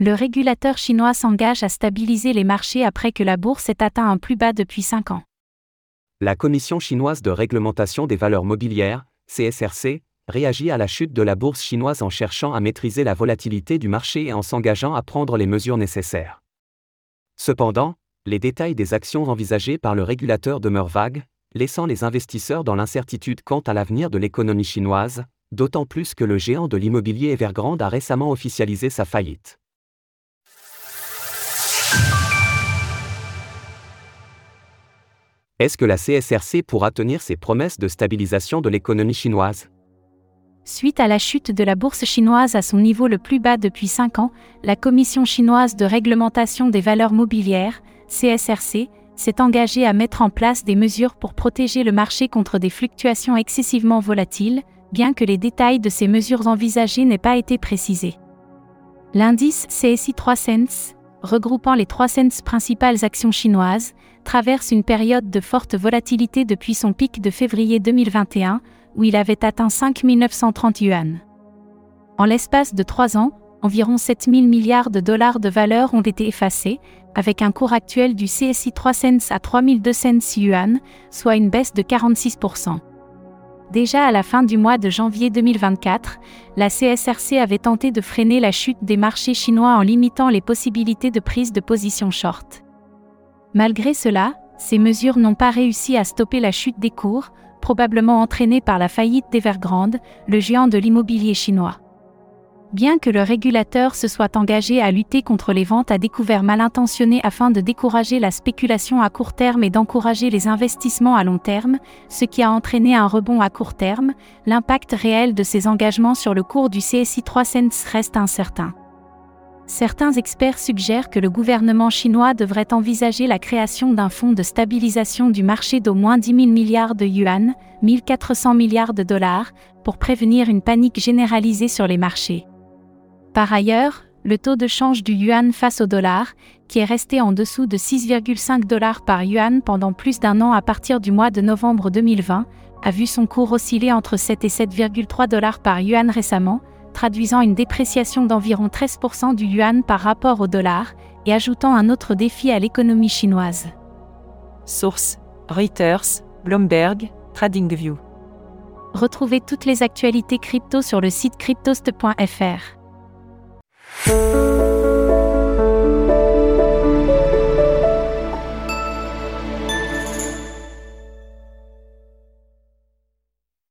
Le régulateur chinois s'engage à stabiliser les marchés après que la bourse ait atteint un plus bas depuis 5 ans. La Commission chinoise de réglementation des valeurs mobilières, CSRC, réagit à la chute de la bourse chinoise en cherchant à maîtriser la volatilité du marché et en s'engageant à prendre les mesures nécessaires. Cependant, les détails des actions envisagées par le régulateur demeurent vagues, laissant les investisseurs dans l'incertitude quant à l'avenir de l'économie chinoise, d'autant plus que le géant de l'immobilier Evergrande a récemment officialisé sa faillite. Est-ce que la CSRC pourra tenir ses promesses de stabilisation de l'économie chinoise? Suite à la chute de la bourse chinoise à son niveau le plus bas depuis 5 ans, la Commission chinoise de réglementation des valeurs mobilières, CSRC, s'est engagée à mettre en place des mesures pour protéger le marché contre des fluctuations excessivement volatiles, bien que les détails de ces mesures envisagées n'aient pas été précisés. L'indice CSI 300, regroupant les 300 principales actions chinoises, traverse une période de forte volatilité depuis son pic de février 2021, où il avait atteint 5 930 yuan. En l'espace de trois ans, environ 7 000 milliards de dollars de valeur ont été effacés, avec un cours actuel du CSI 300 à 3200 yuan, soit une baisse de 46%. Déjà à la fin du mois de janvier 2024, la CSRC avait tenté de freiner la chute des marchés chinois en limitant les possibilités de prise de position short. Malgré cela, ces mesures n'ont pas réussi à stopper la chute des cours, probablement entraînée par la faillite d'Evergrande, le géant de l'immobilier chinois. Bien que le régulateur se soit engagé à lutter contre les ventes à découvert mal intentionnées afin de décourager la spéculation à court terme et d'encourager les investissements à long terme, ce qui a entraîné un rebond à court terme, l'impact réel de ces engagements sur le cours du CSI 300 reste incertain. Certains experts suggèrent que le gouvernement chinois devrait envisager la création d'un fonds de stabilisation du marché d'au moins 10 000 milliards de yuan, 1400 milliards de dollars, pour prévenir une panique généralisée sur les marchés. Par ailleurs, le taux de change du yuan face au dollar, qui est resté en dessous de 6,5 dollars par yuan pendant plus d'un an à partir du mois de novembre 2020, a vu son cours osciller entre 7 et 7,3 dollars par yuan récemment, traduisant une dépréciation d'environ 13% du yuan par rapport au dollar, et ajoutant un autre défi à l'économie chinoise. Source Reuters, Bloomberg, TradingView. Retrouvez toutes les actualités crypto sur le site cryptost.fr. Música